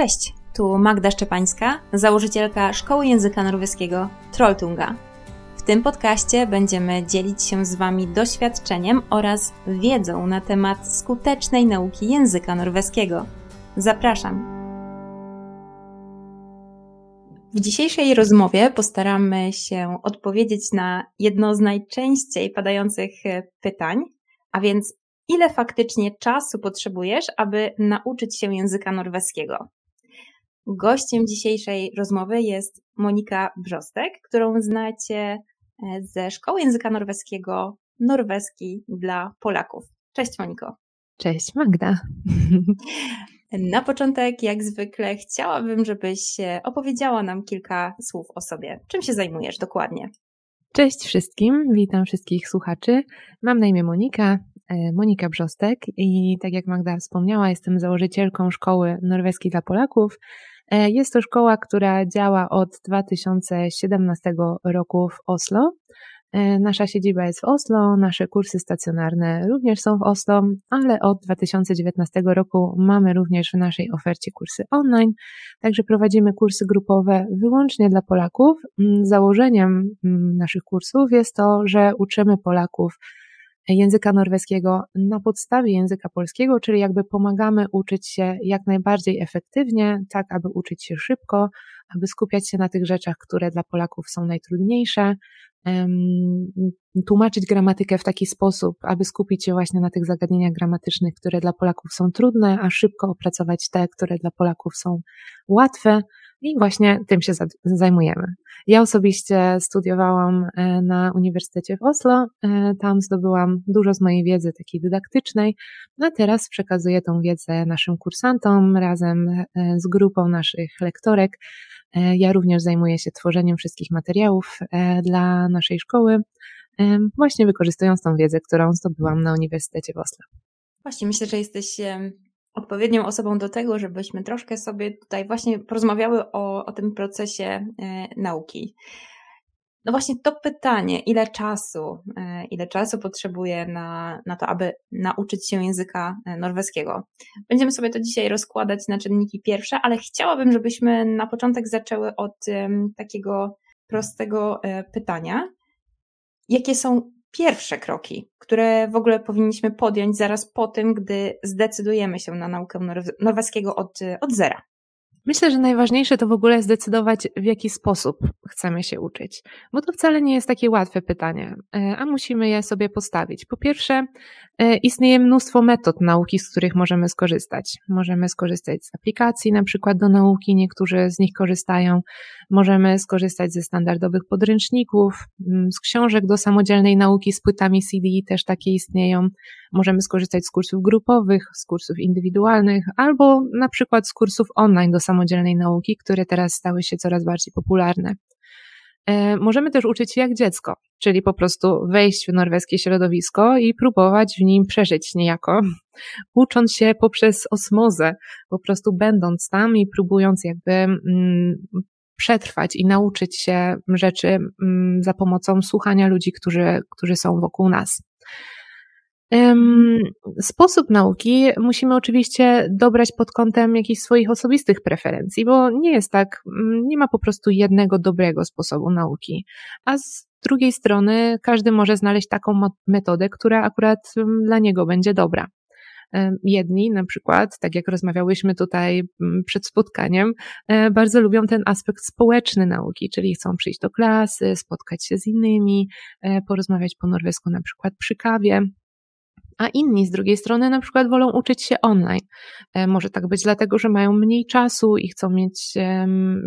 Cześć, tu Magda Szczepańska, założycielka Szkoły Języka Norweskiego Trolltunga. W tym podcaście będziemy dzielić się z Wami doświadczeniem oraz wiedzą na temat skutecznej nauki języka norweskiego. Zapraszam! W dzisiejszej rozmowie postaramy się odpowiedzieć na jedno z najczęściej padających pytań, a więc ile faktycznie czasu potrzebujesz, aby nauczyć się języka norweskiego? Gościem dzisiejszej rozmowy jest Monika Brzostek, którą znacie e, ze Szkoły Języka Norweskiego Norweski dla Polaków. Cześć Moniko. Cześć Magda. Na początek, jak zwykle, chciałabym, żebyś opowiedziała nam kilka słów o sobie. Czym się zajmujesz dokładnie? Cześć wszystkim, witam wszystkich słuchaczy. Mam na imię Monika, e, Monika Brzostek i tak jak Magda wspomniała, jestem założycielką Szkoły Norweskiej dla Polaków. E, jest to szkoła, która działa od 2017 roku w Oslo. E, nasza siedziba jest w Oslo, nasze kursy stacjonarne również są w Oslo, ale od 2019 roku mamy również w naszej ofercie kursy online, także prowadzimy kursy grupowe wyłącznie dla Polaków. Mm, założeniem mm, naszych kursów jest to, że uczymy Polaków języka norweskiego na podstawie języka polskiego, czyli jakby pomagamy uczyć się jak najbardziej efektywnie, tak aby uczyć się szybko, aby skupiać się na tych rzeczach, które dla Polaków są najtrudniejsze, tłumaczyć gramatykę w taki sposób, aby skupić się właśnie na tych zagadnieniach gramatycznych, które dla Polaków są trudne, a szybko opracować te, które dla Polaków są łatwe. I właśnie tym się zajmujemy. Ja osobiście studiowałam e, na Uniwersytecie w Oslo, e, tam zdobyłam dużo z mojej wiedzy takiej dydaktycznej, a teraz przekazuję tą wiedzę naszym kursantom razem e, z grupą naszych lektorek. Ja również zajmuję się tworzeniem wszystkich materiałów dla naszej szkoły, właśnie wykorzystując tą wiedzę, którą zdobyłam na Uniwersytecie w Oslo. Właśnie, myślę, że jesteś odpowiednią osobą do tego, żebyśmy troszkę sobie tutaj właśnie porozmawiały o, o tym procesie e, nauki. No właśnie to pytanie, ile czasu, e, ile czasu potrzebuje na, na to, aby nauczyć się języka e, norweskiego. Będziemy sobie to dzisiaj rozkładać na czynniki pierwsze, ale chciałabym, żebyśmy na początek zaczęły od takiego prostego pytania. Jakie są pierwsze kroki, które w ogóle powinniśmy podjąć zaraz po tym, gdy zdecydujemy się na naukę norweskiego od, od zera? Myślę, że najważniejsze to w ogóle zdecydować, w jaki sposób chcemy się uczyć, bo to wcale nie jest takie łatwe pytanie, e, a musimy je sobie postawić. Po pierwsze, e, istnieje mnóstwo metod nauki, z których możemy skorzystać. Możemy skorzystać z aplikacji, na przykład do nauki, niektórzy z nich korzystają. Możemy skorzystać ze standardowych podręczników, mm, z książek do samodzielnej nauki z płytami CD też takie istnieją. Możemy skorzystać z kursów grupowych, z kursów indywidualnych, albo na przykład z kursów online do samodzielnej nauki, które teraz stały się coraz bardziej popularne. E, możemy też uczyć się jak dziecko, czyli po prostu wejść w norweskie środowisko i próbować w nim przeżyć niejako, ucząc się poprzez osmozę, po prostu będąc tam i próbując jakby mm, przetrwać i nauczyć się rzeczy mm, za pomocą słuchania ludzi, którzy, którzy są wokół nas. Sposób nauki musimy oczywiście dobrać pod kątem jakichś swoich osobistych preferencji, bo nie jest tak, mm, nie ma po prostu jednego dobrego sposobu nauki. A z drugiej strony każdy może znaleźć taką metodę, która akurat mm, dla niego będzie dobra. Jedni, na przykład, tak jak rozmawiałyśmy tutaj mm, przed spotkaniem, e, bardzo lubią ten aspekt społeczny nauki, czyli chcą przyjść do klasy, spotkać się z innymi, e, porozmawiać po norwesku na przykład przy kawie a inni z drugiej strony na przykład wolą uczyć się online. E, może tak być dlatego, że mają mniej czasu i chcą mieć,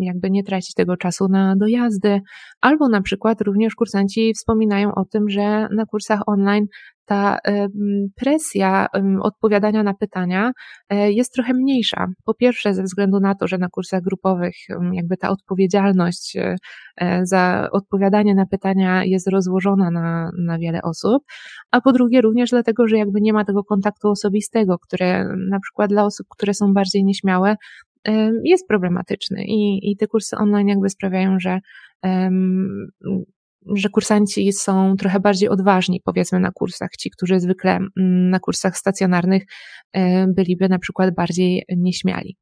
jakby nie tracić tego czasu na dojazdy, albo na przykład również kursanci wspominają o tym, że na kursach online ta presja odpowiadania na pytania e, jest trochę mniejsza. Po pierwsze, ze względu na to, że na kursach grupowych jakby ta odpowiedzialność e, e, za odpowiadanie na pytania jest rozłożona na, na wiele osób, a po drugie również dlatego, że jakby nie ma tego kontaktu osobistego, które na przykład dla osób, które są bardziej nieśmiałe, jest problematyczny i, i te kursy online jakby sprawiają, że że kursanci są trochę bardziej odważni, powiedzmy, na kursach. Ci, którzy zwykle mm, na kursach stacjonarnych e, byliby na przykład bardziej nieśmiali.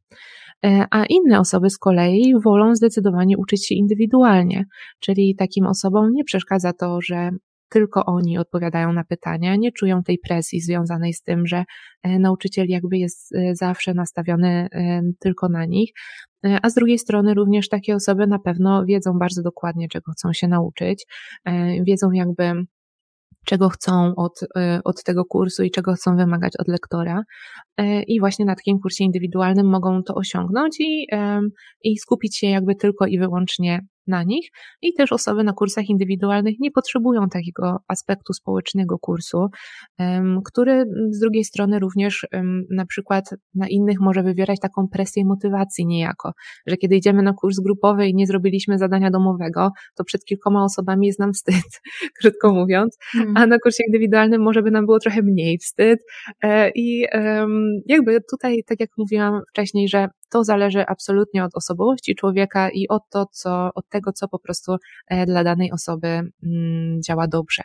a inne osoby z kolei wolą zdecydowanie uczyć się indywidualnie, czyli takim osobom nie przeszkadza to, że tylko oni odpowiadają na pytania, nie czują tej presji związanej z tym, że e, nauczyciel jakby jest e, zawsze nastawiony tylko na nich. E, a z drugiej strony również takie osoby na pewno wiedzą bardzo dokładnie, czego chcą się nauczyć, wiedzą jakby czego chcą od, od tego kursu i czego chcą wymagać od lektora. I właśnie na takim kursie indywidualnym mogą to osiągnąć i, i skupić się jakby tylko i wyłącznie na nich. I też osoby na kursach indywidualnych nie potrzebują takiego aspektu społecznego kursu, który z drugiej strony również na przykład na innych może wywierać taką presję motywacji niejako, że kiedy idziemy na kurs grupowy i nie zrobiliśmy zadania domowego, to przed kilkoma osobami jest nam wstyd, krótko mówiąc, a na kursie indywidualnym może by nam było trochę mniej wstyd. E, i jakby tutaj, tak jak mówiłam wcześniej, że to zależy absolutnie od osobowości człowieka i od, to, co, od tego, co po prostu e, dla danej osoby mm, działa dobrze.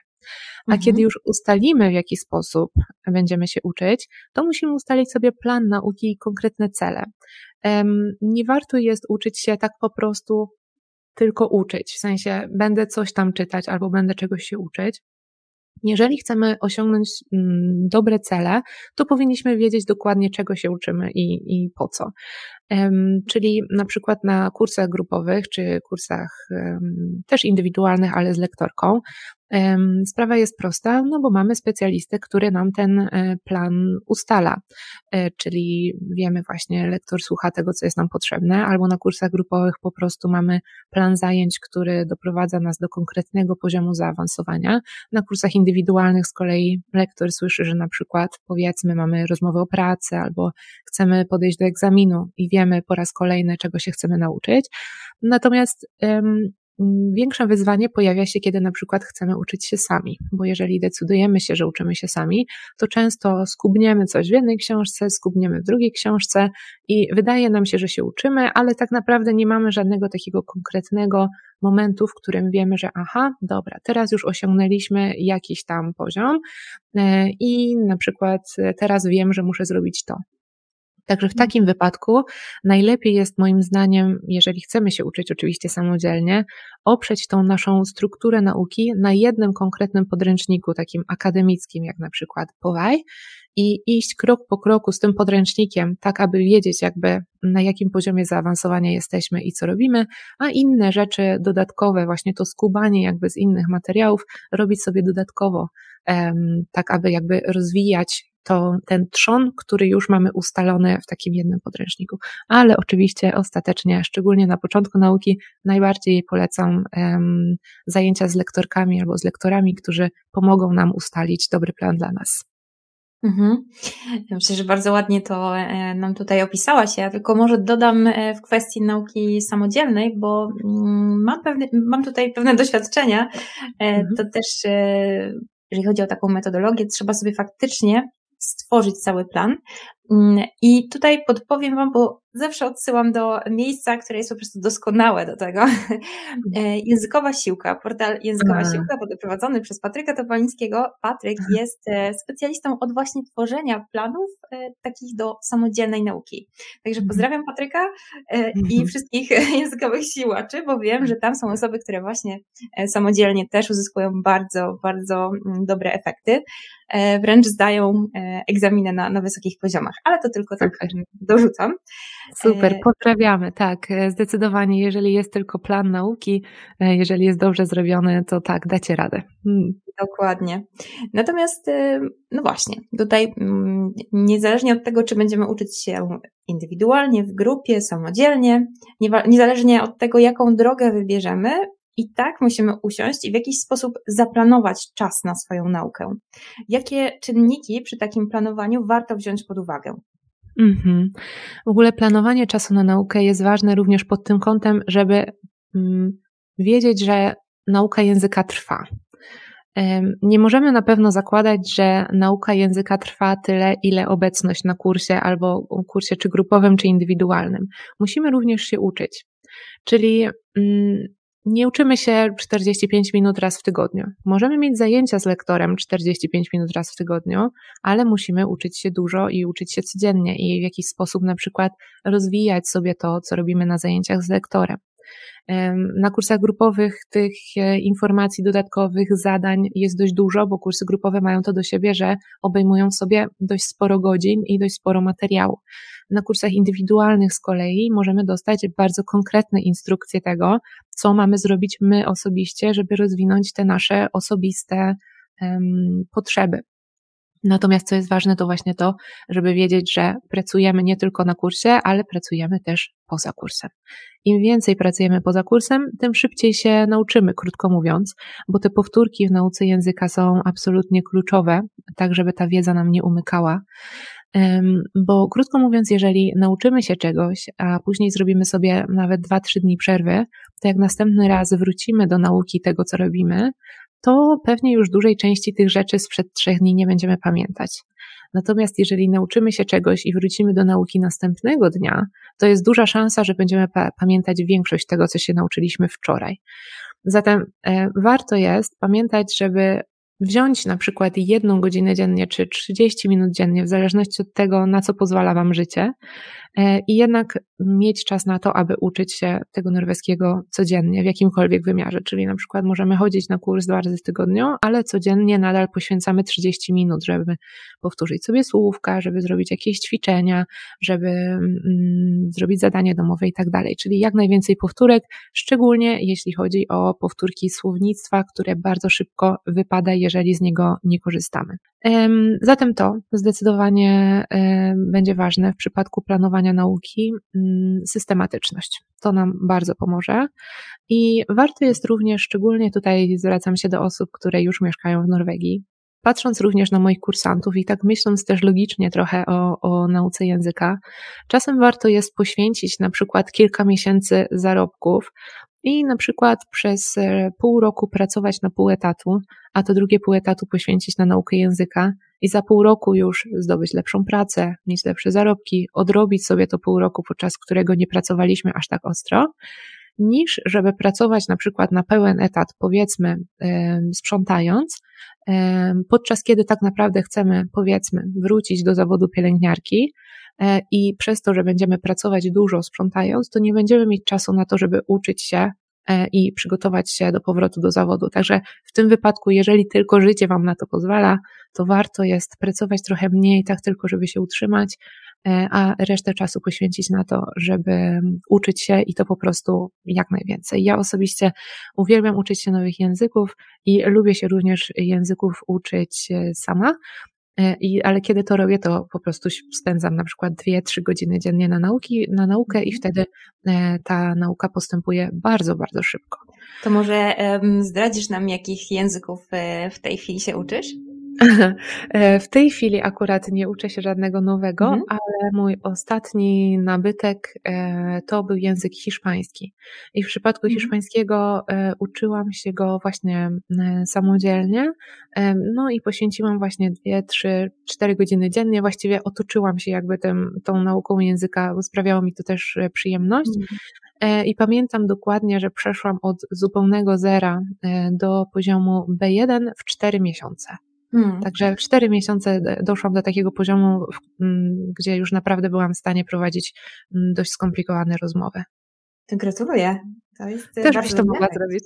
A mhm. kiedy już ustalimy, w jaki sposób będziemy się uczyć, to musimy ustalić sobie plan nauki i konkretne cele. Nie warto jest uczyć się tak po prostu tylko uczyć, w sensie będę coś tam czytać albo będę czegoś się uczyć, jeżeli chcemy osiągnąć mm, dobre cele, to powinniśmy wiedzieć dokładnie, czego się uczymy i, i po co. Czyli na przykład na kursach grupowych czy kursach też indywidualnych, ale z lektorką, Sprawa jest prosta, no bo mamy specjalistę, który nam ten e, plan ustala, e, czyli wiemy właśnie, lektor słucha tego, co jest nam potrzebne, albo na kursach grupowych po prostu mamy plan zajęć, który doprowadza nas do konkretnego poziomu zaawansowania. Na kursach indywidualnych z kolei lektor słyszy, że na przykład powiedzmy mamy rozmowę o pracy albo chcemy podejść do egzaminu i wiemy po raz kolejny, czego się chcemy nauczyć. Natomiast większe wyzwanie pojawia się, kiedy na przykład chcemy uczyć się sami, bo jeżeli decydujemy się, że uczymy się sami, to często skubniemy coś w jednej książce, skubniemy w drugiej książce i wydaje nam się, że się uczymy, ale tak naprawdę nie mamy żadnego takiego konkretnego momentu, w którym wiemy, że aha, dobra, teraz już osiągnęliśmy jakiś tam poziom e, i na przykład teraz wiem, że muszę zrobić to. Także w mhm. takim wypadku najlepiej jest moim zdaniem, jeżeli chcemy się uczyć oczywiście samodzielnie, oprzeć tą naszą strukturę nauki na jednym konkretnym podręczniku, takim akademickim, jak na przykład Powaj, i iść krok po kroku z tym podręcznikiem, tak aby wiedzieć jakby na jakim poziomie zaawansowania jesteśmy i co robimy, a inne rzeczy dodatkowe, właśnie to skubanie jakby z innych materiałów, robić sobie dodatkowo, tak aby jakby rozwijać to ten trzon, który już mamy ustalony w takim jednym podręczniku. Ale oczywiście ostatecznie, szczególnie na początku nauki, najbardziej polecam um, zajęcia z lektorkami albo z lektorami, którzy pomogą nam ustalić dobry plan dla nas. Mhm. Myślę, że bardzo ładnie to e, nam tutaj opisałaś. Ja tylko może dodam e, w kwestii nauki samodzielnej, bo mm, mam, pewne, mam tutaj pewne doświadczenia. E, mhm. To też, jeżeli chodzi o taką metodologię, trzeba sobie faktycznie stworzyć cały plan. Mm, I tutaj podpowiem Wam, bo zawsze odsyłam do miejsca, które jest po prostu doskonałe do tego. E, językowa Siłka, portal Językowa Aha. Siłka, prowadzony przez Patryka Topalińskiego. Patryk Aha. jest e, specjalistą od właśnie tworzenia planów e, takich do samodzielnej nauki. Także mhm. pozdrawiam Patryka i mhm. wszystkich językowych siłaczy, bo wiem, że tam są osoby, które właśnie samodzielnie też uzyskują bardzo, bardzo mm, dobre efekty. Wręcz zdają egzaminy na, na wysokich poziomach, ale to tylko tak dorzucam. Super, e, pozdrawiamy. Tak, e, zdecydowanie, jeżeli jest tylko plan nauki, e, jeżeli jest dobrze zrobiony, to tak, dacie radę. Hmm. Dokładnie. Natomiast, no właśnie, tutaj mm, niezależnie od tego, czy będziemy uczyć się indywidualnie, w grupie, samodzielnie, niezależnie od tego, jaką drogę wybierzemy, i tak musimy usiąść i w jakiś sposób zaplanować czas na swoją naukę. Jakie czynniki przy takim planowaniu warto wziąć pod uwagę? Mhm. W ogóle planowanie czasu na naukę jest ważne również pod tym kątem, żeby mm, wiedzieć, że nauka języka trwa. Nie możemy na pewno zakładać, że nauka języka trwa tyle, ile obecność na kursie albo kursie czy grupowym, czy indywidualnym. Musimy również się uczyć. Czyli mm, nie uczymy się 45 minut raz w tygodniu. Możemy mieć zajęcia z lektorem 45 minut raz w tygodniu, ale musimy uczyć się dużo i uczyć się codziennie i w jakiś sposób na przykład rozwijać sobie to, co robimy na zajęciach z lektorem. Na kursach grupowych tych e, informacji dodatkowych, zadań jest dość dużo, bo kursy grupowe mają to do siebie, że obejmują sobie dość sporo godzin i dość sporo materiału. Na kursach indywidualnych z kolei możemy dostać bardzo konkretne instrukcje tego, co mamy zrobić my osobiście, żeby rozwinąć te nasze osobiste um, potrzeby. Natomiast co jest ważne, to właśnie to, żeby wiedzieć, że pracujemy nie tylko na kursie, ale pracujemy też poza kursem. Im więcej pracujemy poza kursem, tym szybciej się nauczymy, krótko mówiąc, bo te powtórki w nauce języka są absolutnie kluczowe, tak żeby ta wiedza nam nie umykała. Bo krótko mówiąc, jeżeli nauczymy się czegoś, a później zrobimy sobie nawet 2-3 dni przerwy, to jak następny raz wrócimy do nauki tego, co robimy, to pewnie już dużej części tych rzeczy sprzed trzech dni nie będziemy pamiętać. Natomiast jeżeli nauczymy się czegoś i wrócimy do nauki następnego dnia, to jest duża szansa, że będziemy pa pamiętać większość tego, co się nauczyliśmy wczoraj. Zatem e, warto jest pamiętać, żeby wziąć na przykład jedną godzinę dziennie czy 30 minut dziennie, w zależności od tego, na co pozwala Wam życie, i jednak mieć czas na to, aby uczyć się tego norweskiego codziennie, w jakimkolwiek wymiarze. Czyli na przykład możemy chodzić na kurs dwa razy w tygodniu, ale codziennie nadal poświęcamy 30 minut, żeby powtórzyć sobie słówka, żeby zrobić jakieś ćwiczenia, żeby mm, zrobić zadanie domowe i tak dalej. Czyli jak najwięcej powtórek, szczególnie jeśli chodzi o powtórki słownictwa, które bardzo szybko wypada, jeżeli z niego nie korzystamy. Zatem to zdecydowanie będzie ważne w przypadku planowania nauki mm, systematyczność. To nam bardzo pomoże i warto jest również, szczególnie tutaj zwracam się do osób, które już mieszkają w Norwegii, patrząc również na moich kursantów i tak myśląc też logicznie trochę o, o nauce języka, czasem warto jest poświęcić na przykład kilka miesięcy zarobków i na przykład przez e, pół roku pracować na pół etatu, a to drugie pół etatu poświęcić na naukę języka i za pół roku już zdobyć lepszą pracę, mieć lepsze zarobki, odrobić sobie to pół roku, podczas którego nie pracowaliśmy aż tak ostro, niż żeby pracować na przykład na pełen etat, powiedzmy, sprzątając, podczas kiedy tak naprawdę chcemy, powiedzmy, wrócić do zawodu pielęgniarki, E, i przez to, że będziemy pracować dużo sprzątając, to nie będziemy mieć czasu na to, żeby uczyć się i przygotować się do powrotu do zawodu. Także w tym wypadku, jeżeli tylko życie Wam na to pozwala, to warto jest pracować trochę mniej, tak tylko, żeby się utrzymać, e, a resztę czasu poświęcić na to, żeby uczyć się i to po prostu jak najwięcej. Ja osobiście uwielbiam uczyć się nowych języków i lubię się również języków uczyć sama. E, I, ale kiedy to robię, to po prostu spędzam na przykład dwie, trzy godziny dziennie na, nauki, na naukę i mhm. wtedy e, ta nauka postępuje bardzo, bardzo szybko. To może um, zdradzisz nam, jakich języków e, w tej chwili się uczysz? E, w tej chwili akurat nie uczę się żadnego nowego, mhm. ale mój ostatni nabytek e, to był język hiszpański. I w przypadku mhm. hiszpańskiego e, uczyłam się go właśnie samodzielnie, no i poświęciłam właśnie dwie, trzy, cztery godziny dziennie. Właściwie otoczyłam się jakby tym, tą nauką języka, bo sprawiało mi to też przyjemność. Mhm. I pamiętam dokładnie, że przeszłam od zupełnego zera do poziomu B1 w cztery miesiące. Hmm. Także w cztery miesiące doszłam do takiego poziomu, gdzie już naprawdę byłam w stanie prowadzić dość skomplikowane rozmowy. To gratuluję. To jest e, Też byś to mogła zrobić.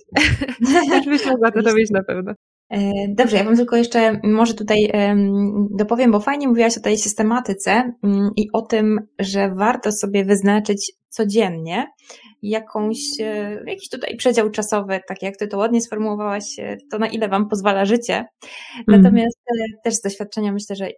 Też byś mogła to zrobić na pewno. E, dobrze, ja Wam tylko jeszcze może tutaj dopowiem, bo fajnie mówiłaś o tej systematyce i o tym, że warto sobie wyznaczyć codziennie jakąś, e, jakiś tutaj przedział czasowy, tak jak ty to ładnie sformułowałaś, e, to na ile wam pozwala życie. Mhm. Natomiast mm. też z doświadczenia myślę, że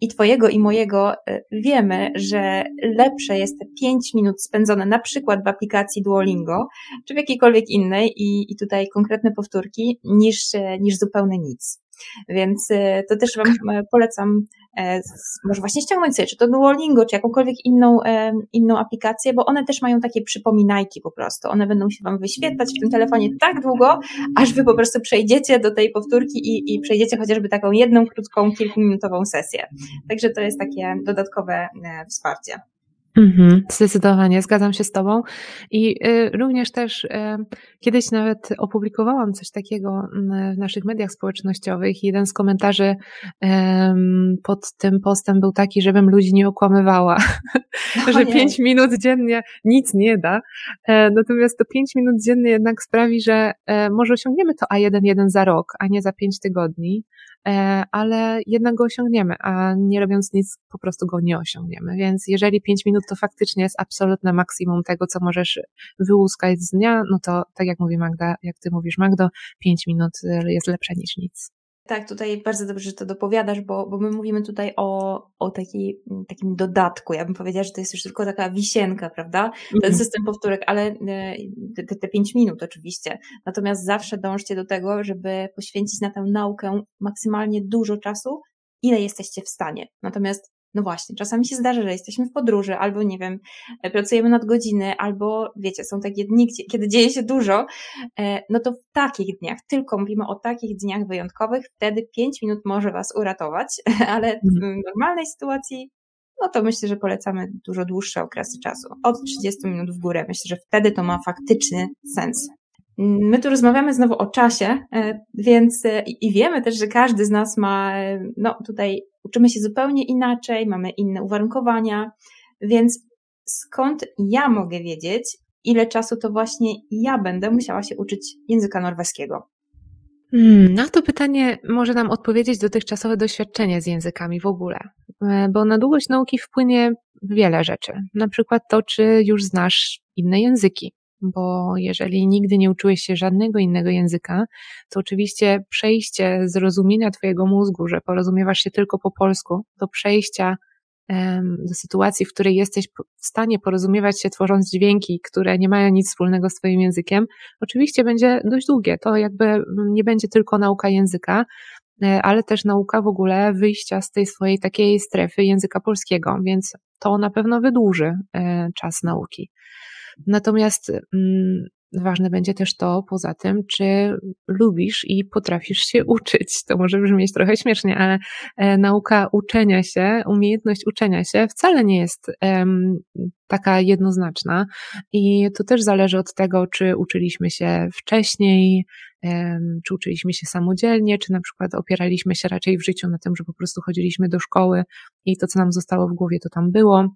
i Twojego, i mojego wiemy, że lepsze jest te 5 minut spędzone na przykład w aplikacji Duolingo, czy w jakiejkolwiek innej, i, i tutaj konkretne powtórki, niż, niż zupełnie nic. Więc y, to też Wam e, polecam, e, może właśnie ściągnąć sobie, czy to Duolingo, czy jakąkolwiek inną, e, inną aplikację, bo one też mają takie przypominajki po prostu. One będą się Wam wyświetlać w tym telefonie tak długo, aż Wy po prostu przejdziecie do tej powtórki i, i przejdziecie chociażby taką jedną, krótką, kilkuminutową sesję. Także to jest takie dodatkowe wsparcie. Mhm, zdecydowanie, zgadzam się z Tobą. I y, również też y, kiedyś nawet opublikowałam coś takiego w naszych mediach społecznościowych. Jeden z komentarzy pod tym postem był taki, żebym ludzi nie okłamywała, no że pięć minut dziennie nic nie da. E, natomiast to pięć minut dziennie jednak sprawi, że e, może osiągniemy to A1-1 za rok, a nie za pięć tygodni. E, ale jednak go osiągniemy, a nie robiąc nic, po prostu go nie osiągniemy. Więc jeżeli 5 minut to faktycznie jest absolutne maksimum tego, co możesz wyłuskać z dnia, no to tak jak mówi Magda, jak ty mówisz Magdo, 5 minut jest lepsze niż nic. Tak, tutaj bardzo dobrze, że to dopowiadasz, bo, bo my mówimy tutaj o, o taki, takim dodatku. Ja bym powiedziała, że to jest już tylko taka wisienka, prawda? Ten mhm. system powtórek, ale e, te, te pięć minut oczywiście. Natomiast zawsze dążcie do tego, żeby poświęcić na tę naukę maksymalnie dużo czasu, ile jesteście w stanie. Natomiast no właśnie, czasami się zdarza, że jesteśmy w podróży, albo nie wiem, e, pracujemy nad godziny, albo wiecie, są takie dni, kiedy dzieje się dużo, e, no to w takich dniach, tylko mówimy o takich dniach wyjątkowych, wtedy 5 minut może Was uratować, ale w mhm. normalnej sytuacji, no to myślę, że polecamy dużo dłuższe okresy czasu, od 30 minut w górę. Myślę, że wtedy to ma faktyczny sens. My tu rozmawiamy znowu o czasie, e, więc i wiemy też, że każdy z nas ma, no tutaj uczymy się zupełnie inaczej, mamy inne uwarunkowania, więc skąd ja mogę wiedzieć, ile czasu to właśnie ja będę musiała się uczyć języka norweskiego? Hmm, na to pytanie może nam odpowiedzieć dotychczasowe doświadczenie z językami w ogóle, e, bo na długość nauki wpłynie wiele rzeczy. Na przykład to, czy już znasz inne języki bo jeżeli nigdy nie uczyłeś się żadnego innego języka, to oczywiście przejście zrozumienia Twojego mózgu, że porozumiewasz się tylko po polsku, do przejścia do sytuacji, w której jesteś w stanie porozumiewać się tworząc dźwięki, które nie mają nic wspólnego z Twoim językiem, oczywiście będzie dość długie. To jakby mm, nie będzie tylko nauka języka, e, ale też nauka w ogóle wyjścia z tej swojej takiej strefy języka polskiego, więc to na pewno wydłuży e, czas nauki. Natomiast mm, ważne będzie też to, poza tym, czy lubisz i potrafisz się uczyć. To może brzmieć trochę śmiesznie, ale e, nauka uczenia się, umiejętność uczenia się wcale nie jest taka jednoznaczna i to też zależy od tego, czy uczyliśmy się wcześniej, czy uczyliśmy się samodzielnie, czy na przykład opieraliśmy się raczej w życiu na tym, że po prostu chodziliśmy do szkoły i to, co nam zostało w głowie, to tam było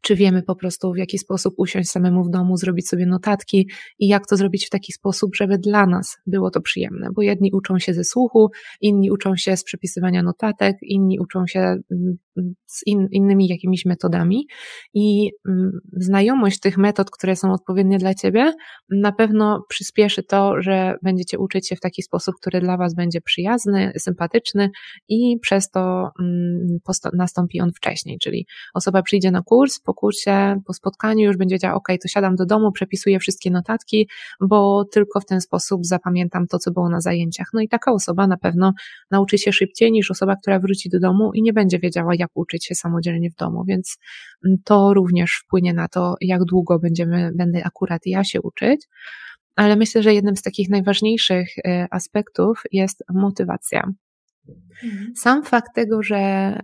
czy wiemy po prostu, w jaki sposób usiąść samemu w domu, zrobić sobie notatki i jak to zrobić w taki sposób, żeby dla nas było to przyjemne. Bo jedni uczą się ze słuchu, inni uczą się z przepisywania notatek, inni uczą się mm, z in, innymi jakimiś metodami i mm, znajomość tych metod, które są odpowiednie dla Ciebie, na pewno przyspieszy to, że będziecie uczyć się w taki sposób, który dla Was będzie przyjazny, sympatyczny i przez to mm, nastąpi on wcześniej, czyli osoba przyjdzie na kurs, po kursie, po spotkaniu już będzie wiedziała, ok, to siadam do domu, przepisuję wszystkie notatki, bo tylko w ten sposób zapamiętam to, co było na zajęciach. No i taka osoba na pewno nauczy się szybciej niż osoba, która wróci do domu i nie będzie wiedziała, jak uczyć się samodzielnie w domu, więc mm, to również wpłynie na to, jak długo będziemy, będę akurat ja się uczyć. Ale myślę, że jednym z takich najważniejszych e, aspektów jest motywacja. Mhm. Sam fakt tego, że e,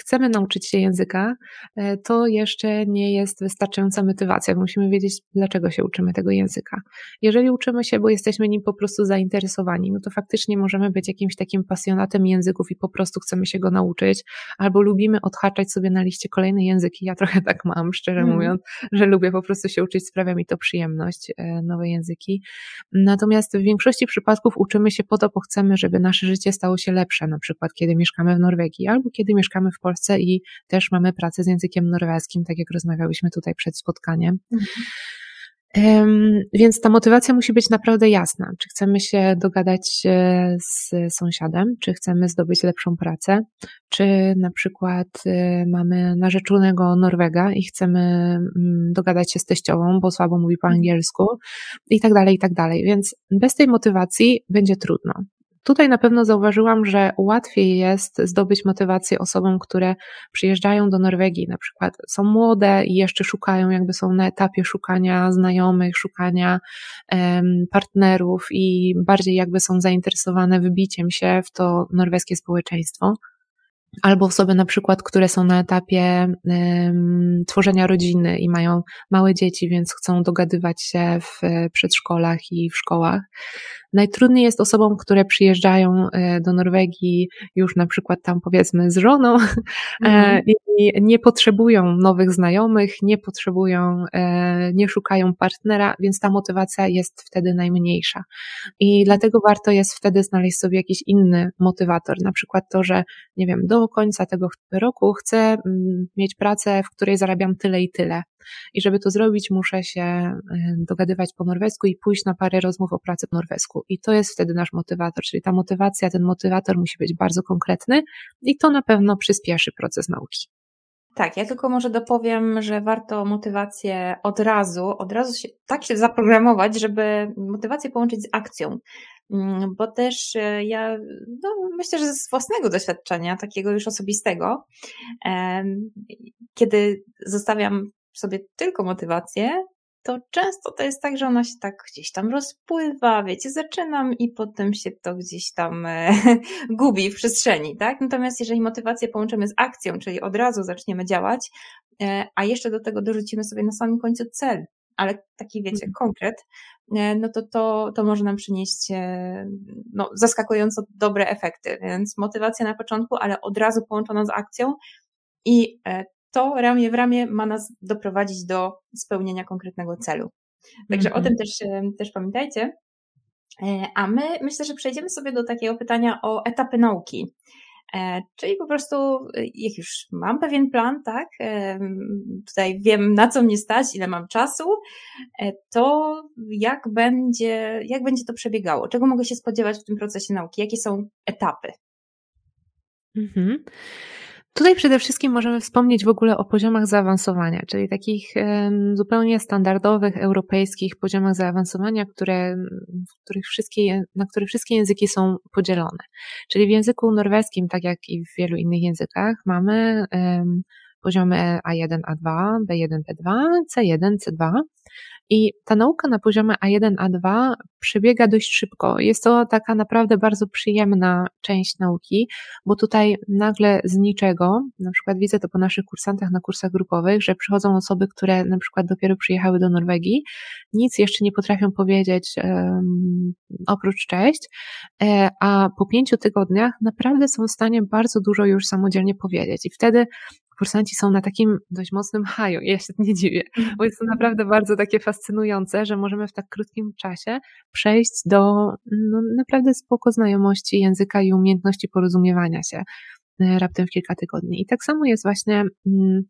chcemy nauczyć się języka, e, to jeszcze nie jest wystarczająca motywacja. Musimy wiedzieć, dlaczego się uczymy tego języka. Jeżeli uczymy się, bo jesteśmy nim po prostu zainteresowani, no to faktycznie możemy być jakimś takim pasjonatem języków i po prostu chcemy się go nauczyć, albo lubimy odhaczać sobie na liście kolejne języki. Ja trochę tak mam, szczerze mm. mówiąc, że lubię po prostu się uczyć, sprawia mi to przyjemność, e, nowe języki. Natomiast w większości przypadków uczymy się po to, bo chcemy, żeby nasze życie stało się lepsze, na przykład kiedy mieszkamy w Norwegii, albo kiedy mieszkamy w Polsce i też mamy pracę z językiem norweskim, tak jak rozmawiałyśmy tutaj przed spotkaniem. Mhm. Więc ta motywacja musi być naprawdę jasna. Czy chcemy się dogadać e, z sąsiadem, czy chcemy zdobyć lepszą pracę, czy na przykład e, mamy narzeczonego Norwega i chcemy mm, dogadać się z teściową, bo słabo mówi po angielsku i tak dalej, i tak dalej. Więc bez tej motywacji będzie trudno. Tutaj na pewno zauważyłam, że łatwiej jest zdobyć motywację osobom, które przyjeżdżają do Norwegii, na przykład są młode i jeszcze szukają, jakby są na etapie szukania znajomych, szukania um, partnerów i bardziej jakby są zainteresowane wybiciem się w to norweskie społeczeństwo. albo osoby na przykład, które są na etapie um, tworzenia rodziny i mają małe dzieci, więc chcą dogadywać się w przedszkolach i w szkołach. Najtrudniej jest osobom, które przyjeżdżają e, do Norwegii już na przykład tam powiedzmy z żoną e, mhm. i nie potrzebują nowych znajomych, nie potrzebują, e, nie szukają partnera, więc ta motywacja jest wtedy najmniejsza. I dlatego warto jest wtedy znaleźć sobie jakiś inny motywator, na przykład to, że nie wiem, do końca tego roku chcę mm, mieć pracę, w której zarabiam tyle i tyle. I żeby to zrobić, muszę się dogadywać po norwesku i pójść na parę rozmów o pracy po norwesku. I to jest wtedy nasz motywator, czyli ta motywacja, ten motywator musi być bardzo konkretny i to na pewno przyspieszy proces nauki. Tak, ja tylko może dopowiem, że warto motywację od razu, od razu się tak się zaprogramować, żeby motywację połączyć z akcją. Mm, bo też e, ja no, myślę, że z własnego doświadczenia, takiego już osobistego, kiedy zostawiam sobie tylko motywację, to często to jest tak, że ona się tak gdzieś tam rozpływa, wiecie, zaczynam i potem się to gdzieś tam e, gubi w przestrzeni, tak? Natomiast jeżeli motywację połączymy z akcją, czyli od razu zaczniemy działać, e, a jeszcze do tego dorzucimy sobie na samym końcu cel, ale taki wiecie, mhm. konkret, e, no to, to, to może nam przynieść no, zaskakująco dobre efekty. Więc motywacja na początku, ale od razu połączona z akcją i to ramię w ramię ma nas doprowadzić do spełnienia konkretnego celu. Także mm -hmm. o tym też, też pamiętajcie. E, a my myślę, że przejdziemy sobie do takiego pytania o etapy nauki. E, czyli po prostu, jak już mam pewien plan, tak, e, tutaj wiem na co mnie stać, ile mam czasu, to jak będzie, jak będzie to przebiegało? Czego mogę się spodziewać w tym procesie nauki? Jakie są etapy? Mhm. Tutaj przede wszystkim możemy wspomnieć w ogóle o poziomach zaawansowania, czyli takich zupełnie standardowych, europejskich poziomach zaawansowania, które, w których wszystkie, na których wszystkie języki są podzielone. Czyli w języku norweskim, tak jak i w wielu innych językach, mamy poziomy A1, A2, B1, B2, C1, C2. I ta nauka na poziomie A1, A2 przebiega dość szybko. Jest to taka naprawdę bardzo przyjemna część nauki, bo tutaj nagle z niczego, na przykład widzę to po naszych kursantach na kursach grupowych, że przychodzą osoby, które na przykład dopiero przyjechały do Norwegii, nic jeszcze nie potrafią powiedzieć um, oprócz cześć, e, a po pięciu tygodniach naprawdę są w stanie bardzo dużo już samodzielnie powiedzieć. I wtedy kursanci są na takim dość mocnym haju. Ja się nie dziwię, bo jest to naprawdę bardzo takie fascynujące, że możemy w tak krótkim czasie przejść do no, naprawdę spoko znajomości języka i umiejętności porozumiewania się e, raptem w kilka tygodni. I tak samo jest właśnie mm,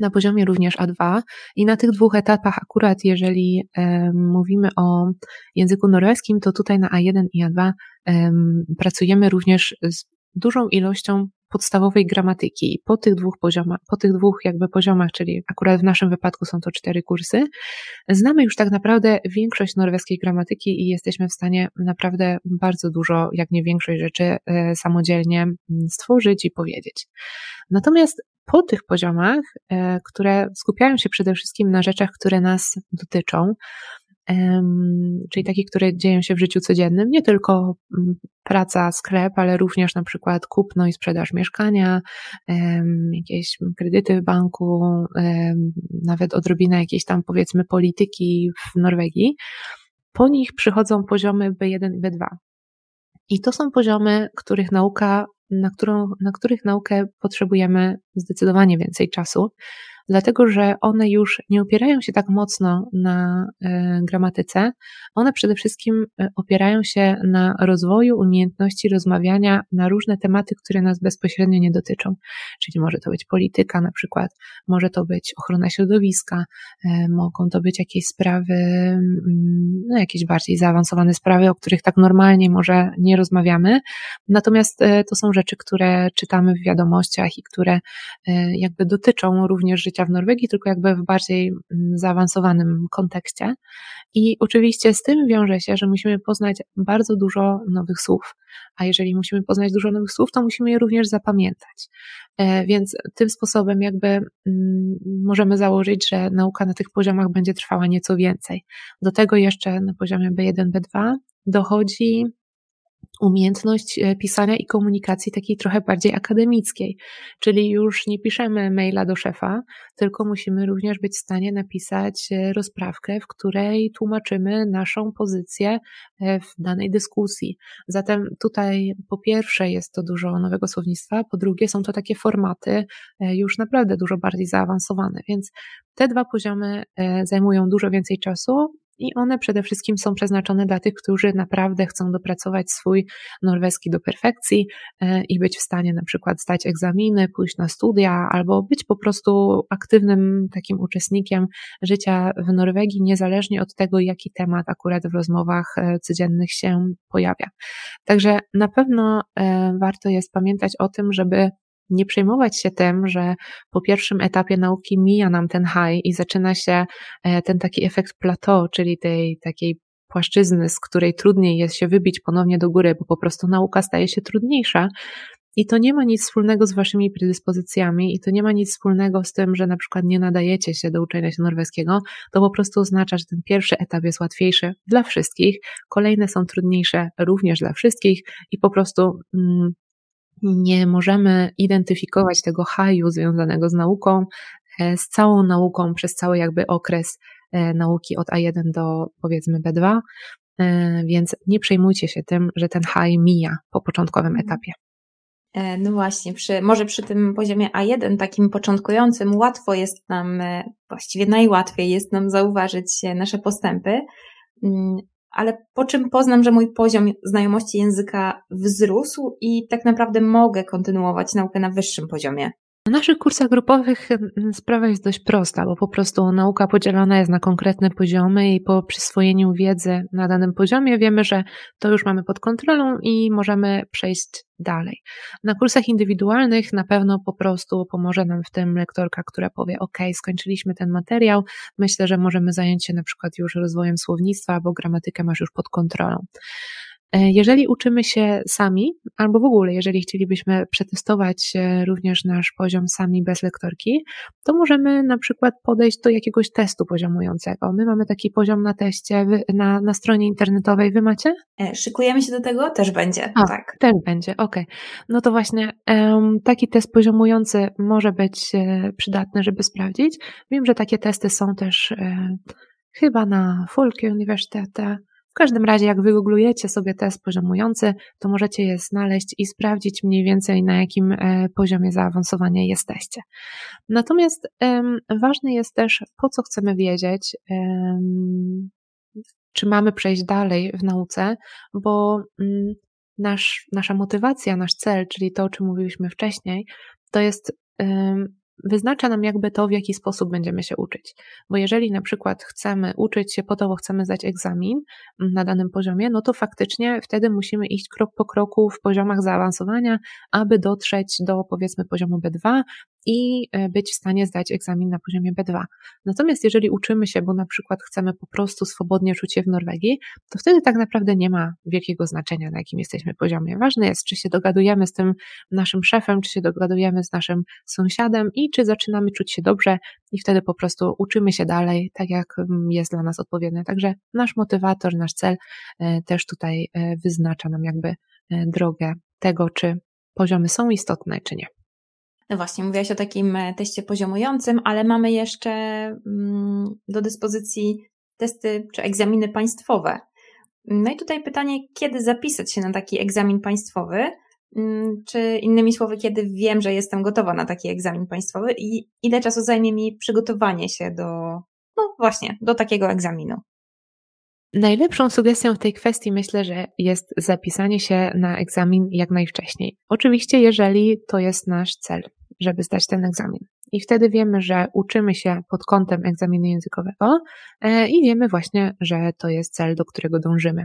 na poziomie również A2 i na tych dwóch etapach akurat jeżeli mówimy o języku norweskim, to tutaj na A1 i A2 um, pracujemy również z dużą ilością podstawowej gramatyki. Po tych dwóch poziomach, po tych dwóch jakby poziomach, czyli akurat w naszym wypadku są to cztery kursy, znamy już tak naprawdę większość norweskiej gramatyki i jesteśmy w stanie naprawdę bardzo dużo, jak nie większość rzeczy e, samodzielnie mm, stworzyć i powiedzieć. Natomiast po tych poziomach, e, które skupiają się przede wszystkim na rzeczach, które nas dotyczą, czyli takie, które dzieją się w życiu codziennym, nie tylko mm, praca, sklep, ale również na przykład kupno i sprzedaż mieszkania, jakieś kredyty w banku, nawet odrobina jakiejś tam powiedzmy polityki w Norwegii. Po nich przychodzą poziomy B1 i B2. I to są poziomy, których nauka, na, którą, na których naukę potrzebujemy zdecydowanie więcej czasu, dlatego że one już nie opierają się tak mocno na e, gramatyce, one przede wszystkim e, opierają się na rozwoju umiejętności rozmawiania na różne tematy, które nas bezpośrednio nie dotyczą. Czyli może to być polityka na przykład, może to być ochrona środowiska, e, mogą to być jakieś sprawy, mm, no jakieś bardziej zaawansowane sprawy, o których tak normalnie może nie rozmawiamy. Natomiast to są rzeczy, które czytamy w wiadomościach i które jakby dotyczą również życia życia w Norwegii, tylko jakby w bardziej mm, zaawansowanym kontekście. I oczywiście z tym wiąże się, że musimy poznać bardzo dużo nowych słów. A jeżeli musimy poznać dużo nowych słów, to musimy je również zapamiętać. E, więc tym sposobem jakby mm, możemy założyć, że nauka na tych poziomach będzie trwała nieco więcej. Do tego jeszcze na poziomie B1, B2 dochodzi umiejętność e, pisania i komunikacji takiej trochę bardziej akademickiej, czyli już nie piszemy maila do szefa, tylko musimy również być w stanie napisać e, rozprawkę, w której tłumaczymy naszą pozycję e, w danej dyskusji. Zatem tutaj po pierwsze jest to dużo nowego słownictwa, po drugie są to takie formaty już naprawdę dużo bardziej zaawansowane, więc te dwa poziomy zajmują dużo więcej czasu, i one przede wszystkim są przeznaczone dla tych, którzy naprawdę chcą dopracować swój norweski do perfekcji e, i być w stanie na przykład zdać egzaminy, pójść na studia albo być po prostu aktywnym takim uczestnikiem życia w Norwegii, niezależnie od tego, jaki temat akurat w rozmowach e, codziennych się pojawia. Także na pewno e, warto jest pamiętać o tym, żeby nie przejmować się tym, że po pierwszym etapie nauki mija nam ten high i zaczyna się e, ten taki efekt plateau, czyli tej takiej płaszczyzny, z której trudniej jest się wybić ponownie do góry, bo po prostu nauka staje się trudniejsza. I to nie ma nic wspólnego z waszymi predyspozycjami i to nie ma nic wspólnego z tym, że na przykład nie nadajecie się do uczenia się norweskiego. To po prostu oznacza, że ten pierwszy etap jest łatwiejszy dla wszystkich, kolejne są trudniejsze również dla wszystkich i po prostu mm, nie możemy identyfikować tego haju związanego z nauką, e, z całą nauką przez cały jakby okres e, nauki od A1 do powiedzmy B2, e, więc nie przejmujcie się tym, że ten haj mija po początkowym mhm. etapie. No właśnie, przy, może przy tym poziomie A1, takim początkującym, łatwo jest nam, właściwie najłatwiej jest nam zauważyć nasze postępy, mm, ale po czym poznam, że mój poziom znajomości języka wzrósł i tak naprawdę mogę kontynuować naukę na wyższym poziomie. Na naszych kursach grupowych sprawa jest dość prosta, bo po prostu nauka podzielona jest na konkretne poziomy i po przyswojeniu wiedzy na danym poziomie wiemy, że to już mamy pod kontrolą i możemy przejść dalej. Na kursach indywidualnych na pewno po prostu pomoże nam w tym lektorka, która powie: OK, skończyliśmy ten materiał, myślę, że możemy zająć się na przykład już rozwojem słownictwa, bo gramatykę masz już pod kontrolą. E, jeżeli uczymy się sami, albo w ogóle, jeżeli chcielibyśmy przetestować e, również nasz poziom sami bez lektorki, to możemy na przykład podejść do jakiegoś testu poziomującego. My mamy taki poziom na teście na, na stronie internetowej. Wy macie? E, szykujemy się do tego? Też będzie. A, tak. Też będzie, okej. Okay. No to właśnie um, taki test poziomujący może być przydatny, żeby sprawdzić. Wiem, że takie testy są też um, chyba na Folke Uniwersytecie w każdym razie, jak wygooglujecie sobie test poziomujący, to możecie je znaleźć i sprawdzić mniej więcej, na jakim e, poziomie zaawansowania jesteście. Natomiast ważne jest też, po co chcemy wiedzieć, czy mamy przejść dalej w nauce, bo um, nasz, nasza motywacja, nasz cel, czyli to, o czym mówiliśmy wcześniej, to jest wyznacza nam jakby to, w jaki sposób będziemy się uczyć. Bo jeżeli na przykład chcemy uczyć się po to, bo chcemy zdać egzamin na danym poziomie, no to faktycznie wtedy musimy iść krok po kroku w poziomach zaawansowania, aby dotrzeć do powiedzmy poziomu B2 i e, być w stanie zdać egzamin na poziomie B2. Natomiast jeżeli uczymy się, bo na przykład chcemy po prostu swobodnie czuć się w Norwegii, to wtedy tak naprawdę nie ma wielkiego znaczenia, na jakim jesteśmy poziomie. Ważne jest, czy się dogadujemy z tym naszym szefem, czy się dogadujemy z naszym sąsiadem i czy zaczynamy czuć się dobrze i wtedy po prostu uczymy się dalej, tak jak mm, jest dla nas odpowiednie. Także nasz motywator, nasz cel e, też tutaj e, wyznacza nam jakby drogę tego, czy poziomy są istotne, czy nie. No właśnie, mówiłaś o takim e, teście poziomującym, ale mamy jeszcze mm, do dyspozycji testy czy egzaminy państwowe. No i tutaj pytanie, kiedy zapisać się na taki egzamin państwowy, mm, czy innymi słowy, kiedy wiem, że jestem gotowa na taki egzamin państwowy i ile czasu zajmie mi przygotowanie się do, no właśnie, do takiego egzaminu. Najlepszą sugestią w tej kwestii myślę, że jest zapisanie się na egzamin jak najwcześniej. Oczywiście, jeżeli to jest nasz cel, żeby zdać ten egzamin. I wtedy wiemy, że uczymy się pod kątem egzaminu językowego e, i wiemy właśnie, że to jest cel, do którego dążymy.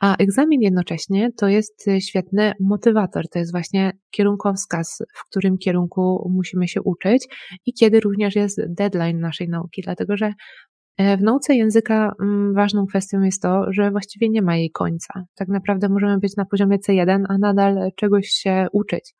A egzamin jednocześnie to jest świetny motywator, to jest właśnie kierunkowskaz, w którym kierunku musimy się uczyć i kiedy również jest deadline naszej nauki, dlatego że w nauce języka mm, ważną kwestią jest to, że właściwie nie ma jej końca. Tak naprawdę możemy być na poziomie C1, a nadal czegoś się uczyć.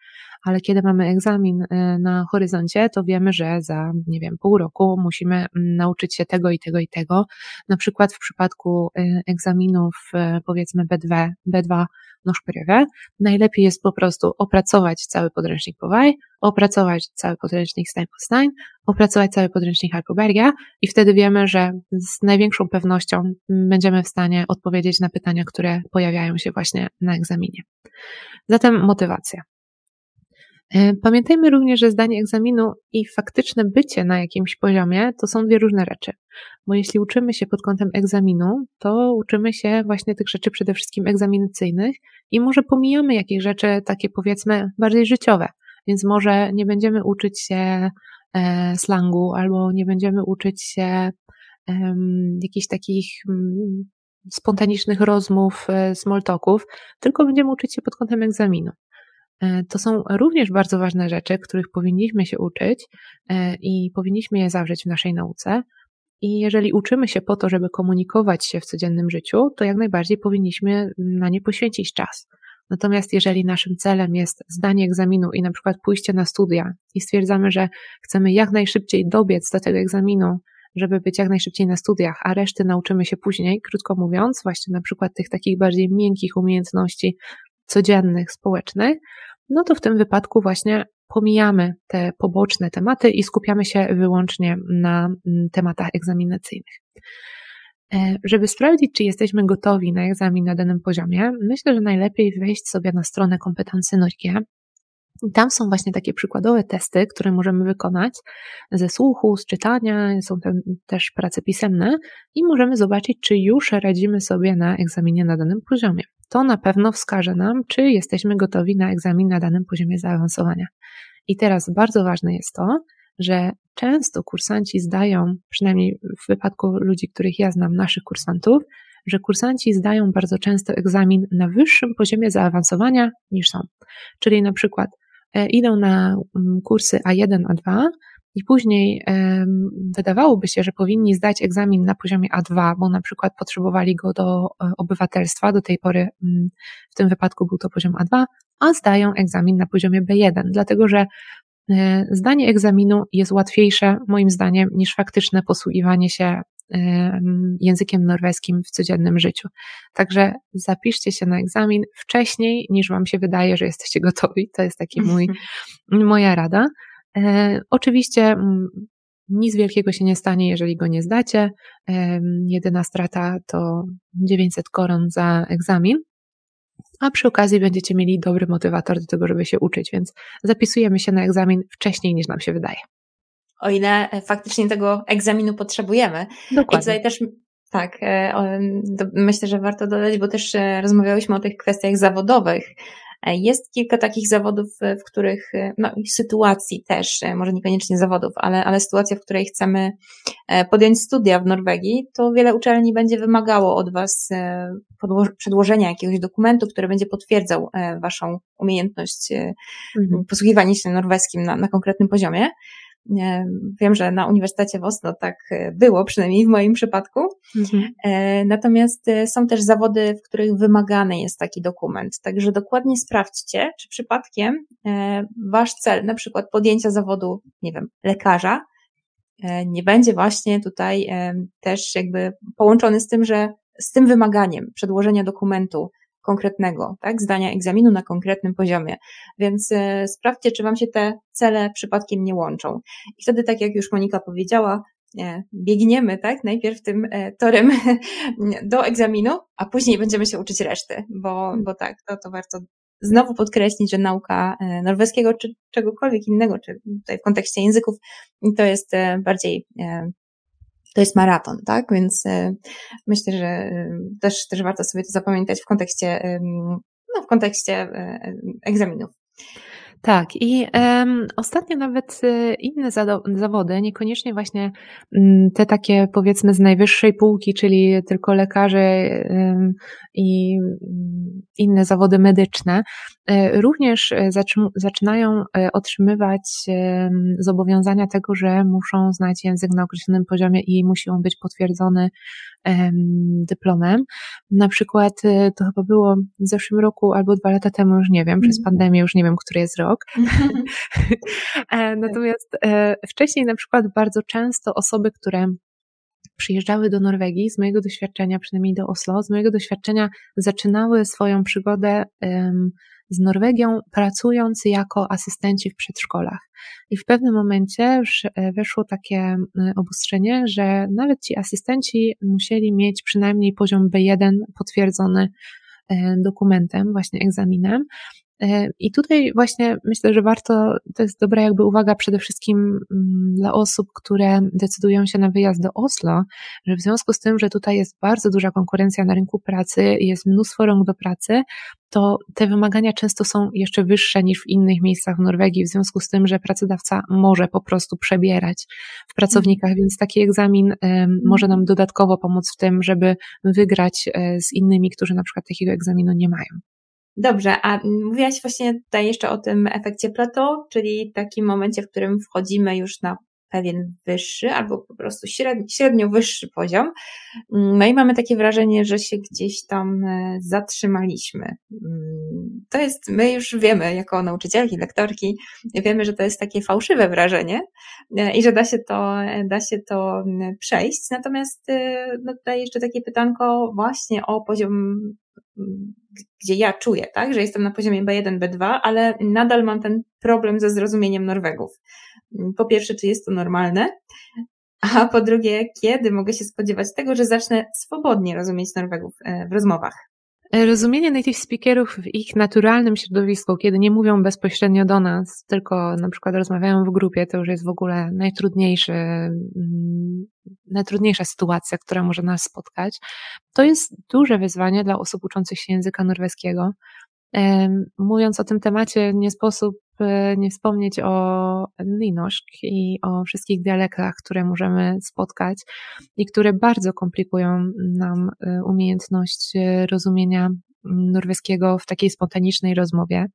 Ale kiedy mamy egzamin e, na horyzoncie, to wiemy, że za, nie wiem, pół roku musimy mm, nauczyć się tego i tego i tego. Na przykład w przypadku e, egzaminów, powiedzmy B2, B2 no szprywy. Najlepiej jest po prostu opracować cały podręcznik Powaj, opracować cały podręcznik Steinstein, opracować cały podręcznik Hypobergia i wtedy wiemy, że z największą pewnością będziemy w stanie odpowiedzieć na pytania, które pojawiają się właśnie na egzaminie. Zatem motywacja. E, pamiętajmy również, że zdanie egzaminu i faktyczne bycie na jakimś poziomie to są dwie różne rzeczy. Bo jeśli uczymy się pod kątem egzaminu, to uczymy się właśnie tych rzeczy przede wszystkim egzaminacyjnych i może pomijamy jakieś rzeczy takie powiedzmy bardziej życiowe. Więc może nie będziemy uczyć się e, slangu albo nie będziemy uczyć się e, jakichś takich mm, spontanicznych rozmów, e, small talków, tylko będziemy uczyć się pod kątem egzaminu. E, to są również bardzo ważne rzeczy, których powinniśmy się uczyć e, i powinniśmy je zawrzeć w naszej nauce. I jeżeli uczymy się po to, żeby komunikować się w codziennym życiu, to jak najbardziej powinniśmy na nie poświęcić czas. Natomiast jeżeli naszym celem jest zdanie egzaminu i na przykład pójście na studia i stwierdzamy, że chcemy jak najszybciej dobiec do tego egzaminu, żeby być jak najszybciej na studiach, a reszty nauczymy się później, krótko mówiąc, właśnie na przykład tych takich bardziej miękkich umiejętności codziennych, społecznych, no to w tym wypadku właśnie pomijamy te poboczne tematy i skupiamy się wyłącznie na mm, tematach egzaminacyjnych. E, żeby sprawdzić, czy jesteśmy gotowi na egzamin na danym poziomie, myślę, że najlepiej wejść sobie na stronę kompetencyjność.g tam są właśnie takie przykładowe testy, które możemy wykonać ze słuchu, z czytania, są tam też prace pisemne i możemy zobaczyć, czy już radzimy sobie na egzaminie na danym poziomie. To na pewno wskaże nam, czy jesteśmy gotowi na egzamin na danym poziomie zaawansowania. I teraz bardzo ważne jest to, że często kursanci zdają, przynajmniej w wypadku ludzi, których ja znam, naszych kursantów, że kursanci zdają bardzo często egzamin na wyższym poziomie zaawansowania niż są. Czyli na przykład E, idą na mm, kursy A1, A2 i później wydawałoby się, że powinni zdać egzamin na poziomie A2, bo na przykład potrzebowali go do e, obywatelstwa, do tej pory mm, w tym wypadku był to poziom A2, a zdają egzamin na poziomie B1, dlatego że e, zdanie egzaminu jest łatwiejsze moim zdaniem niż faktyczne posługiwanie się językiem norweskim w codziennym życiu. Także zapiszcie się na egzamin wcześniej, niż Wam się wydaje, że jesteście gotowi. To jest taki mój, moja rada. E, oczywiście nic wielkiego się nie stanie, jeżeli go nie zdacie. Jedyna strata to 900 koron za egzamin, a przy okazji będziecie mieli dobry motywator do tego, żeby się uczyć, więc zapisujemy się na egzamin wcześniej niż nam się wydaje o ile e, faktycznie tego egzaminu potrzebujemy. Dokładnie. I tutaj też tak, e, myślę, że warto dodać, bo też e, rozmawiałyśmy o tych kwestiach zawodowych. Jest kilka takich zawodów, w których, no i sytuacji też, może niekoniecznie zawodów, ale, ale sytuacja, w której chcemy podjąć studia w Norwegii, to wiele uczelni będzie wymagało od Was przedłożenia jakiegoś dokumentu, który będzie potwierdzał Waszą umiejętność mhm. posługiwania się norweskim na, na konkretnym poziomie. Wiem, że na Uniwersytecie w Oslo tak e, było, przynajmniej w moim przypadku. Mhm. E, natomiast e, są też zawody, w których wymagany jest taki dokument. Także dokładnie sprawdźcie, czy przypadkiem wasz cel, na przykład podjęcia zawodu, nie wiem, lekarza, nie będzie właśnie tutaj też jakby połączony z tym, że z tym wymaganiem przedłożenia dokumentu konkretnego, tak, zdania egzaminu na konkretnym poziomie. Więc e, sprawdźcie, czy Wam się te cele przypadkiem nie łączą. I wtedy, tak jak już Monika powiedziała, e, biegniemy, tak, najpierw tym e, torem do egzaminu, a później będziemy się uczyć reszty, bo, bo tak, to, to warto znowu podkreślić, że nauka norweskiego czy czegokolwiek innego, czy tutaj w kontekście języków, to jest bardziej to jest maraton, tak? Więc e, myślę, że e, też, też warto sobie to zapamiętać w kontekście, no, w kontekście e, egzaminów. Tak, i um, ostatnio nawet y, inne zawody, niekoniecznie właśnie um, te takie powiedzmy z najwyższej półki, czyli tylko lekarze um, i inne zawody medyczne, y, również zaczynają otrzymywać zobowiązania tego, że muszą znać język na określonym poziomie i musi on być potwierdzony dyplomem. Na przykład to chyba było w zeszłym roku albo dwa lata temu, już nie wiem, przez mhm. pandemię już nie wiem, który jest rok. E, natomiast e, wcześniej na przykład bardzo często osoby, które przyjeżdżały do Norwegii, z mojego doświadczenia, przynajmniej do Oslo, z mojego doświadczenia zaczynały swoją przygodę um, z Norwegią, pracując jako asystenci w przedszkolach. I w pewnym momencie e, weszło takie e, obostrzenie, że nawet ci asystenci musieli mieć przynajmniej poziom B1 potwierdzony e, dokumentem, właśnie egzaminem, I tutaj właśnie myślę, że warto, to jest dobra jakby uwaga przede wszystkim mm, dla osób, które decydują się na wyjazd do Oslo, że w związku z tym, że tutaj jest bardzo duża konkurencja na rynku pracy, jest mnóstwo rąk do pracy, to te wymagania często są jeszcze wyższe niż w innych miejscach w Norwegii, w związku z tym, że pracodawca może po prostu przebierać w pracownikach, więc taki egzamin może nam dodatkowo pomóc w tym, żeby wygrać e, z innymi, którzy na przykład takiego egzaminu nie mają. Dobrze, a mówiłaś właśnie tutaj jeszcze o tym efekcie plateau, czyli takim momencie, w którym wchodzimy już na pewien wyższy albo po prostu średnio, wyższy poziom. No i mamy takie wrażenie, że się gdzieś tam e, zatrzymaliśmy. Mm, to jest, my już wiemy, jako nauczycielki, lektorki, wiemy, że to jest takie fałszywe wrażenie e, i że da się to, da się to przejść. Natomiast e, no tutaj jeszcze takie pytanko właśnie o poziom gdzie ja czuję, tak, że jestem na poziomie B1, B2, ale nadal mam ten problem ze zrozumieniem Norwegów. Po pierwsze, czy jest to normalne? A po drugie, kiedy mogę się spodziewać tego, że zacznę swobodnie rozumieć Norwegów e, w rozmowach? Rozumienie native speakerów w ich naturalnym środowisku, kiedy nie mówią bezpośrednio do nas, tylko na przykład rozmawiają w grupie, to już jest w ogóle najtrudniejszy, mm, najtrudniejsza sytuacja, która może nas spotkać. To jest duże wyzwanie dla osób uczących się języka norweskiego. Mówiąc o tym temacie, nie sposób e, nie wspomnieć o Linoszk i o wszystkich dialektach, które możemy spotkać i które bardzo komplikują nam e, umiejętność e, rozumienia norweskiego w takiej spontanicznej rozmowie,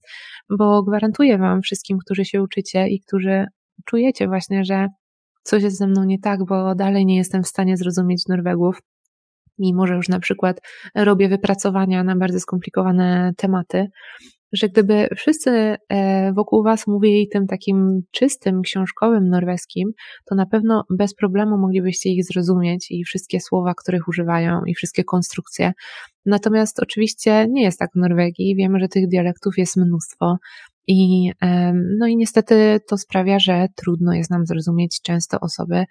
bo gwarantuję Wam wszystkim, którzy się uczycie i którzy czujecie właśnie, że coś jest ze mną nie tak, bo dalej nie jestem w stanie zrozumieć Norwegów, mimo że już na przykład robię wypracowania na bardzo skomplikowane tematy, że gdyby wszyscy e, wokół Was mówili tym takim czystym, książkowym norweskim, to na pewno bez problemu moglibyście ich zrozumieć i wszystkie słowa, których używają i wszystkie konstrukcje. Natomiast oczywiście nie jest tak w Norwegii. Wiemy, że tych dialektów jest mnóstwo. I, no i niestety to sprawia, że trudno jest nam zrozumieć często osoby,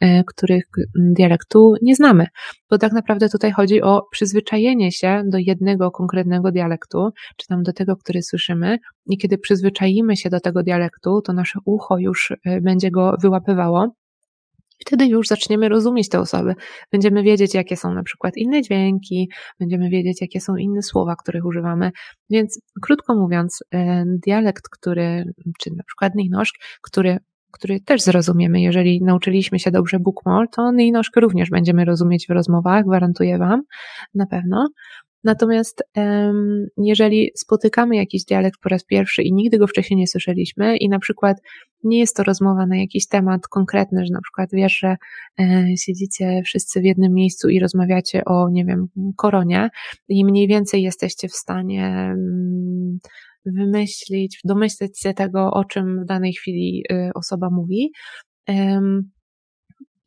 E, których dialektu nie znamy. Bo tak naprawdę tutaj chodzi o przyzwyczajenie się do jednego konkretnego dialektu, czy tam do tego, który słyszymy, i kiedy przyzwyczaimy się do tego dialektu, to nasze ucho już e, będzie go wyłapywało. Wtedy już zaczniemy rozumieć te osoby. Będziemy wiedzieć, jakie są na przykład inne dźwięki, będziemy wiedzieć, jakie są inne słowa, których używamy. Więc krótko mówiąc, e, dialekt, który, czy na przykład Ninoszk, który który też zrozumiemy. Jeżeli nauczyliśmy się dobrze bookmall, to Ninoszkę również będziemy rozumieć w rozmowach, gwarantuję Wam, na pewno. Natomiast jeżeli spotykamy jakiś dialekt po raz pierwszy i nigdy go wcześniej nie słyszeliśmy i na przykład nie jest to rozmowa na jakiś temat konkretny, że na przykład wiesz, że e, siedzicie wszyscy w jednym miejscu i rozmawiacie o, nie wiem, koronie i mniej więcej jesteście w stanie wymyślić, domyśleć się tego, o czym w danej chwili y, osoba mówi.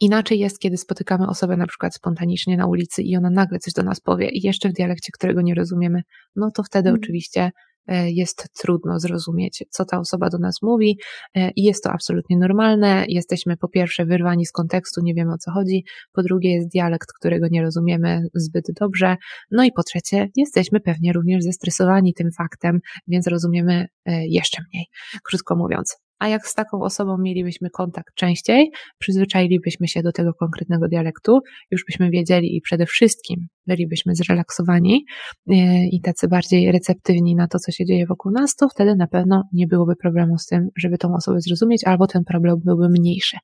Inaczej jest, kiedy spotykamy osobę na przykład spontanicznie na ulicy i ona nagle coś do nas powie i jeszcze w dialekcie, którego nie rozumiemy, no to wtedy mm. oczywiście E, jest trudno zrozumieć, co ta osoba do nas mówi e, i jest to absolutnie normalne. Jesteśmy po pierwsze wyrwani z kontekstu, nie wiemy o co chodzi, po drugie jest dialekt, którego nie rozumiemy zbyt dobrze, no i po trzecie jesteśmy pewnie również zestresowani tym faktem, więc rozumiemy e, jeszcze mniej. Krótko mówiąc, a jak z taką osobą mielibyśmy kontakt częściej, przyzwyczailibyśmy się do tego konkretnego dialektu, już byśmy wiedzieli i przede wszystkim bylibyśmy zrelaksowani e, i tacy bardziej receptywni na to, co się dzieje wokół nas, to wtedy na pewno nie byłoby problemu z tym, żeby tą osobę zrozumieć, albo ten problem byłby mniejszy.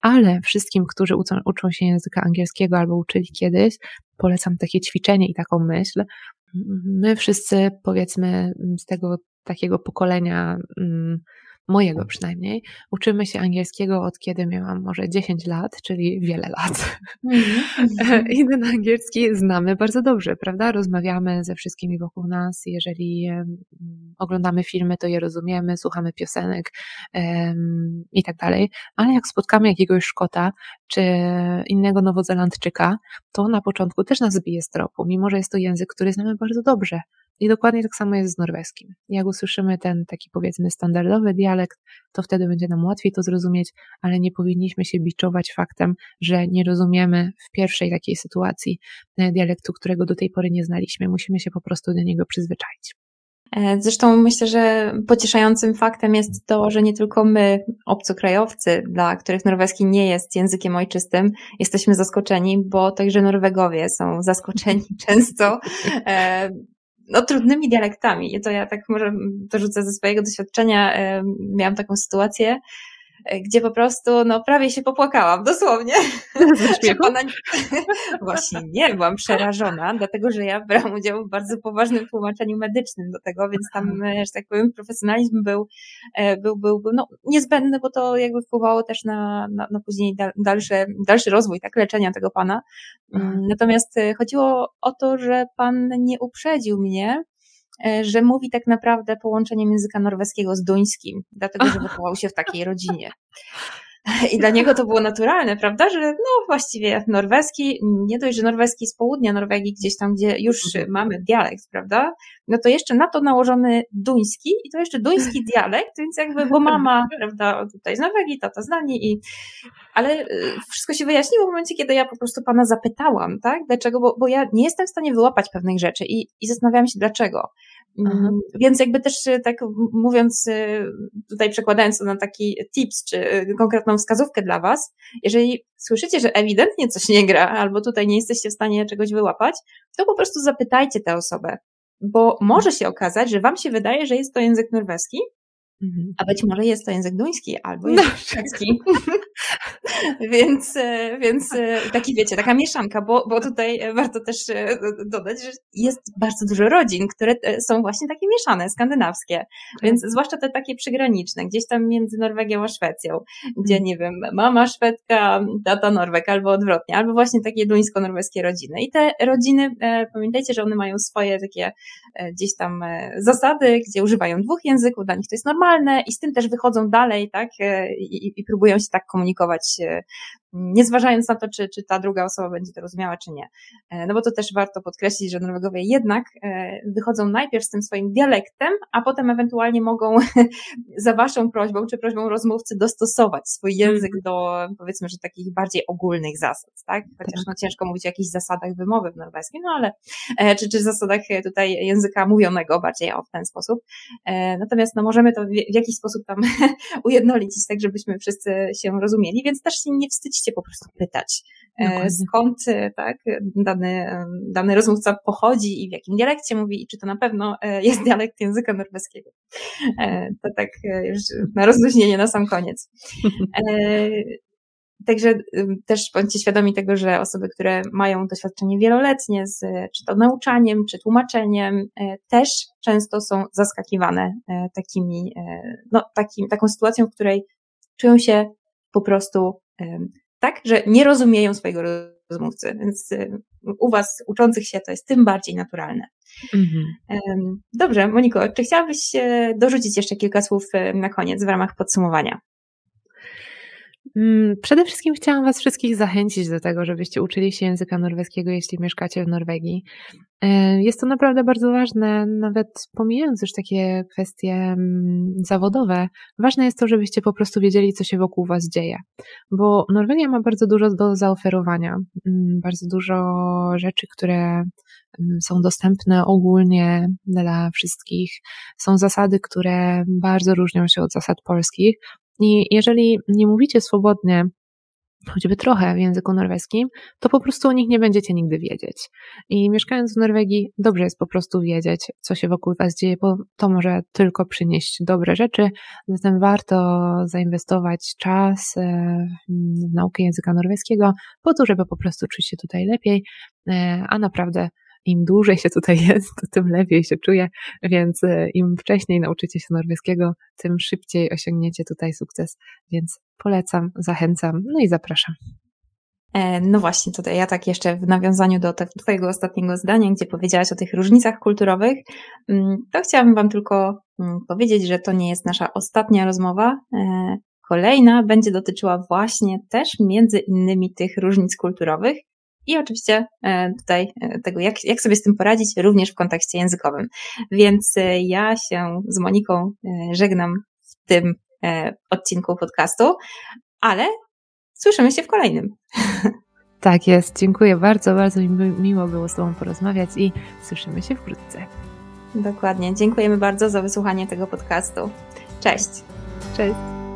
Ale wszystkim, którzy uczą, uczą się języka angielskiego albo uczyli kiedyś, polecam takie ćwiczenie i taką myśl. My wszyscy, powiedzmy, z tego takiego pokolenia, mm, mojego przynajmniej, uczymy się angielskiego od kiedy miałam może 10 lat, czyli wiele lat. Mm-hmm. I ten angielski znamy bardzo dobrze, prawda? Rozmawiamy ze wszystkimi wokół nas. Jeżeli oglądamy filmy, to je rozumiemy, słuchamy piosenek um, i tak dalej. Ale jak spotkamy jakiegoś Szkota czy innego Nowozelandczyka, to na początku też nas zbije z tropu, mimo że jest to język, który znamy bardzo dobrze. I dokładnie tak samo jest z norweskim. Jak usłyszymy ten taki powiedzmy standardowy dialekt, to wtedy będzie nam łatwiej to zrozumieć, ale nie powinniśmy się biczować faktem, że nie rozumiemy w pierwszej takiej sytuacji e, dialektu, którego do tej pory nie znaliśmy. Musimy się po prostu do niego przyzwyczaić. E, zresztą myślę, że pocieszającym faktem jest to, że nie tylko my, obcokrajowcy, dla których norweski nie jest językiem ojczystym, jesteśmy zaskoczeni, bo także Norwegowie są zaskoczeni często e, no, trudnymi dialektami. I to ja tak może dorzucę ze swojego doświadczenia. Miałam taką sytuację, gdzie po prostu, no prawie się popłakałam, dosłownie. Pana... Właśnie nie, byłam przerażona, dlatego że ja brałam udział w bardzo poważnym tłumaczeniu medycznym do tego, więc tam, e, że tak powiem, profesjonalizm był, e, był, był, był no, niezbędny, bo to jakby wpływało też na, na, na później dalszy, dalszy rozwój tak, leczenia tego pana. Mhm. Natomiast chodziło o to, że pan nie uprzedził mnie, E, że mówi tak naprawdę połączeniem języka norweskiego z duńskim, dlatego że wychował się w takiej rodzinie. I dla niego to było naturalne, prawda, że no właściwie norweski, nie dość, że norweski z południa Norwegii, gdzieś tam, gdzie już mhm. mamy dialekt, prawda, no to jeszcze na to nałożony duński i to jeszcze duński dialekt, więc jakby, bo mama, prawda, tutaj z Norwegii, tata z Danii i, ale y, wszystko się wyjaśniło w momencie, kiedy ja po prostu pana zapytałam, tak, dlaczego, bo, bo ja nie jestem w stanie wyłapać pewnych rzeczy i, i zastanawiałam się dlaczego. Mhm. Więc jakby też y, tak mówiąc, y, tutaj przekładając to na taki tips, czy y, konkretną wskazówkę dla Was, jeżeli słyszycie, że ewidentnie coś nie gra, albo tutaj nie jesteście w stanie czegoś wyłapać, to po prostu zapytajcie tę osobę, bo może się okazać, że Wam się wydaje, że jest to język norweski, Mhm. A być może jest to język duński albo język szwedzki. więc, e, więc e, taki wiecie, taka mieszanka, bo, bo tutaj warto też e, dodać, że jest bardzo dużo rodzin, które są właśnie takie mieszane, skandynawskie. Więc tak. zwłaszcza te takie przygraniczne, gdzieś tam między Norwegią a Szwecją, gdzie mhm. nie wiem, mama Szwedka, tata Norweg, albo odwrotnie, albo właśnie takie duńsko-norweskie rodziny. I te rodziny, pamiętajcie, że one mają swoje takie gdzieś tam zasady, gdzie używają dwóch języków, dla nich to jest normalne, i z tym też wychodzą dalej, tak, e, i, i próbują się tak komunikować e, nie zważając na to, czy, czy ta druga osoba będzie to rozumiała, czy nie. E, no bo to też warto podkreślić, że Norwegowie jednak e, wychodzą najpierw z tym swoim dialektem, a potem ewentualnie mogą za waszą prośbą, czy prośbą rozmówcy dostosować swój język mhm. do, powiedzmy, że takich bardziej ogólnych zasad, tak? Chociaż no ciężko mówić o jakichś zasadach wymowy w norweskim, no ale, e, czy, czy zasadach tutaj języka mówionego bardziej o w ten sposób. Natomiast no możemy to w, jakiś sposób tam ujednolicić, tak żebyśmy wszyscy się rozumieli, więc też się nie po prostu pytać, e, Dokładnie. skąd e, tak, dany, e, dany rozmówca pochodzi i w jakim dialekcie mówi i czy to na pewno jest dialekt języka norweskiego. To tak już na rozluźnienie na sam koniec. Także też bądźcie świadomi tego, że osoby, które mają doświadczenie wieloletnie z czy to nauczaniem, czy tłumaczeniem, też często są zaskakiwane takimi, no, takim, taką sytuacją, w której czują się po prostu tak, że nie rozumieją swojego rozmówcy, więc y, u Was uczących się to jest tym bardziej naturalne. Mhm. Dobrze, Moniko, czy chciałabyś dorzucić jeszcze kilka słów y, na koniec w ramach podsumowania? Mm, przede wszystkim chciałam Was wszystkich zachęcić do tego, żebyście uczyli się języka norweskiego, jeśli mieszkacie w Norwegii. E, jest to naprawdę bardzo ważne, nawet pomijając już takie kwestie mm, zawodowe. Ważne jest to, żebyście po prostu wiedzieli, co się wokół Was dzieje, bo Norwegia ma bardzo dużo do zaoferowania, mm, bardzo dużo rzeczy, które są dostępne ogólnie dla wszystkich. Są zasady, które bardzo różnią się od zasad polskich, i jeżeli nie mówicie swobodnie, choćby trochę w języku norweskim, to po prostu o nich nie będziecie nigdy wiedzieć. I mieszkając w Norwegii, dobrze jest po prostu wiedzieć, co się wokół Was dzieje, bo to może tylko przynieść dobre rzeczy. Zatem warto zainwestować czas e, w naukę języka norweskiego, po to, żeby po prostu czuć się tutaj lepiej, e, a naprawdę im dłużej się tutaj jest, tym lepiej się czuję, więc e, im wcześniej nauczycie się norweskiego, tym szybciej osiągniecie tutaj sukces, więc polecam, zachęcam, no i zapraszam. E, no właśnie, tutaj ja tak jeszcze w nawiązaniu do Twojego ostatniego zdania, gdzie powiedziałaś o tych różnicach kulturowych, mm, to chciałabym Wam tylko mm, powiedzieć, że to nie jest nasza ostatnia rozmowa. E, kolejna będzie dotyczyła właśnie też między innymi tych różnic kulturowych i oczywiście e, tutaj tego, jak, jak sobie z tym poradzić, również w kontekście językowym. Więc ja się z Moniką żegnam w tym odcinku podcastu, ale słyszymy się w kolejnym. Tak jest. Dziękuję bardzo, bardzo mi miło było z Tobą porozmawiać i słyszymy się wkrótce. Dokładnie. Dziękujemy bardzo za wysłuchanie tego podcastu. Cześć. Cześć.